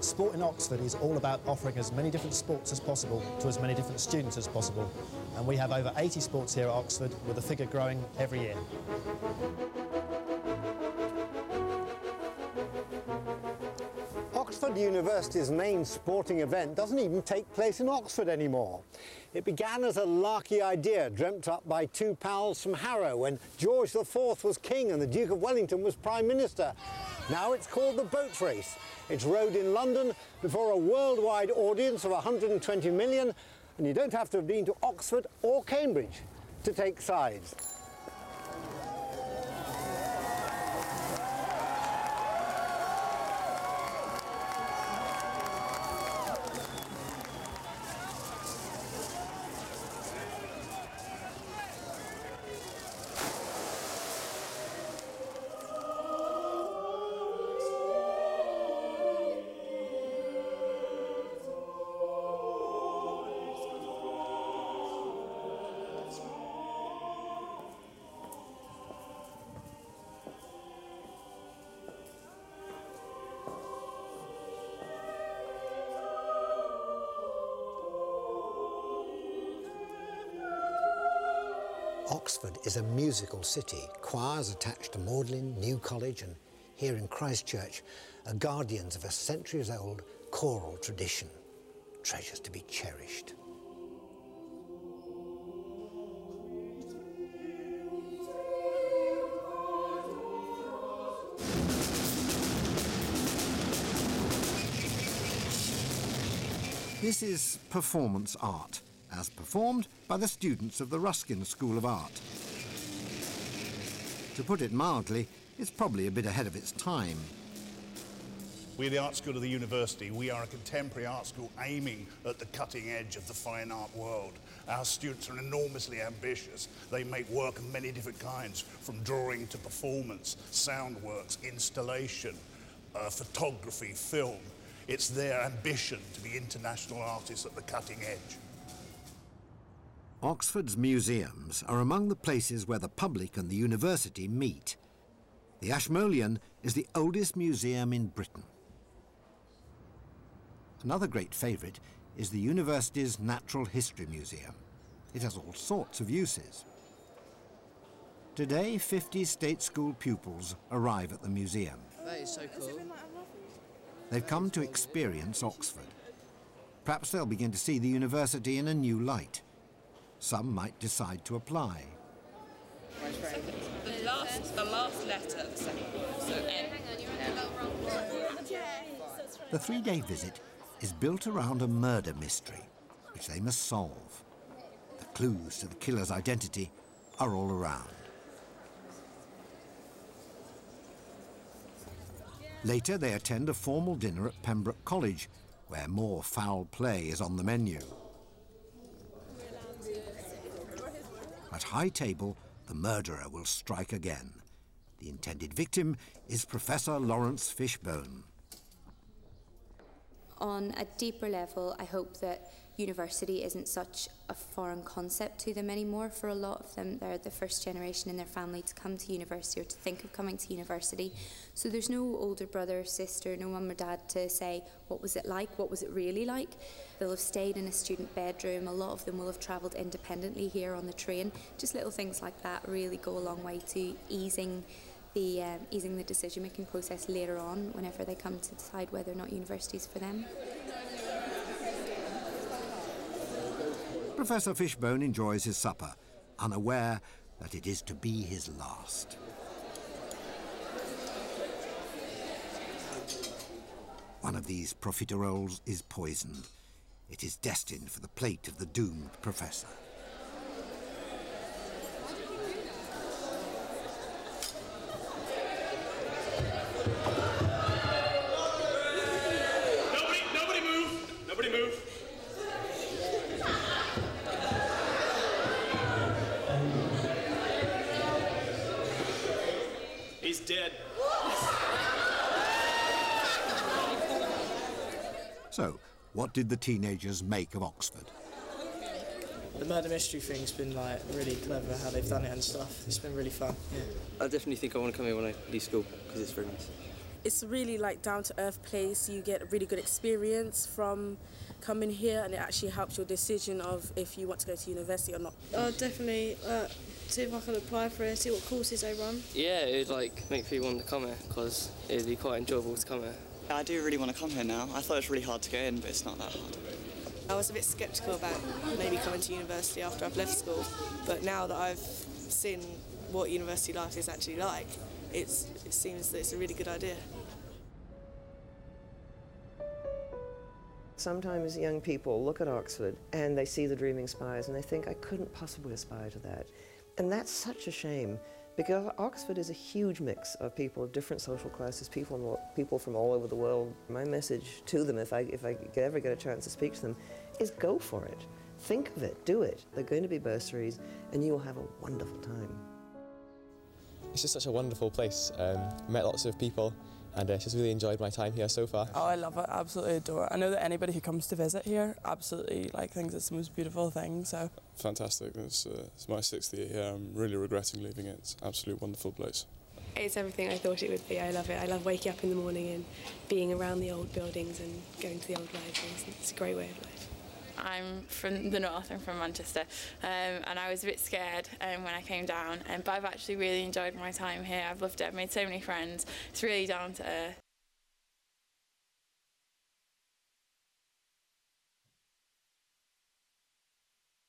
Sport in Oxford is all about offering as many different sports as possible to as many different students as possible. And we have over 80 sports here at Oxford, with the figure growing every year. Oxford University's main sporting event doesn't even take place in Oxford anymore. It began as a larky idea dreamt up by two pals from Harrow when George IV was king and the Duke of Wellington was Prime Minister. Now it's called the Boat Race. It's rowed in London before a worldwide audience of 120 million and you don't have to have been to Oxford or Cambridge to take sides. Oxford is a musical city. Choirs attached to Magdalen, New College, and here in Christ Church are guardians of a centuries old choral tradition. Treasures to be cherished. This is performance art, as performed by the students of the Ruskin School of Art. To put it mildly, it's probably a bit ahead of its time. We're the art school of the university. We are a contemporary art school aiming at the cutting edge of the fine art world. Our students are enormously ambitious. They make work of many different kinds, from drawing to performance, sound works, installation, uh, photography, film. It's their ambition to be international artists at the cutting edge. Oxford's museums are among the places where the public and the university meet. The Ashmolean is the oldest museum in Britain. Another great favourite is the university's Natural History Museum. It has all sorts of uses. Today, 50 state school pupils arrive at the museum. That is so cool. They've come to experience Oxford. Perhaps they'll begin to see the university in a new light. Some might decide to apply. The last, the last letter of the second word, so N. The three-day visit is built around a murder mystery, which they must solve. The clues to the killer's identity are all around. Later, they attend a formal dinner at Pembroke College, where more foul play is on the menu. At high table, the murderer will strike again. The intended victim is Professor Lawrence Fishbone. On a deeper level, I hope that university isn't such a foreign concept to them anymore. For a lot of them, they're the first generation in their family to come to university or to think of coming to university. So there's no older brother or sister, no mum or dad to say, what was it like? What was it really like? They'll have stayed in a student bedroom. A lot of them will have travelled independently here on the train. Just little things like that really go a long way to easing the um, easing the decision making process later on whenever they come to decide whether or not university is for them. Professor Fishbone enjoys his supper, unaware that it is to be his last. One of these profiteroles is poisoned. It is destined for the plate of the doomed professor. He's dead. So, what did the teenagers make of Oxford? The murder mystery thing's been like really clever how they've done it and stuff. It's been really fun. Yeah. I definitely think I want to come here when I leave school because it's very nice. It's really like down to earth place. You get a really good experience from coming here, and it actually helps your decision of if you want to go to university or not. I'll definitely uh, see if I can apply for it, see what courses they run. Yeah, it would like make me want to come here because it'd be quite enjoyable to come here. I do really want to come here now. I thought it was really hard to get in, but it's not that hard. I was a bit sceptical about maybe coming to university after I've left school, but now that I've seen what university life is actually like, it's, it seems that it's a really good idea. Sometimes young people look at Oxford and they see the Dreaming Spires and they think, I couldn't possibly aspire to that. And that's such a shame because Oxford is a huge mix of people of different social classes, people, people from all over the world. My message to them, if I, if I ever get a chance to speak to them, is go for it. Think of it, do it. They're going to be bursaries and you will have a wonderful time. It's just such a wonderful place. Um, met lots of people and uh, just really enjoyed my time here so far. Oh, I love it, absolutely adore it. I know that anybody who comes to visit here absolutely like thinks it's the most beautiful thing. So fantastic. It's, uh, it's my sixth year here. I'm really regretting leaving it. It's an absolutely wonderful place. It's everything I thought it would be. I love it. I love waking up in the morning and being around the old buildings and going to the old libraries. It's a great way of life. I'm from the north, I'm from Manchester, um, and I was a bit scared um, when I came down, um, but I've actually really enjoyed my time here. I've loved it, I've made so many friends. It's really down to earth.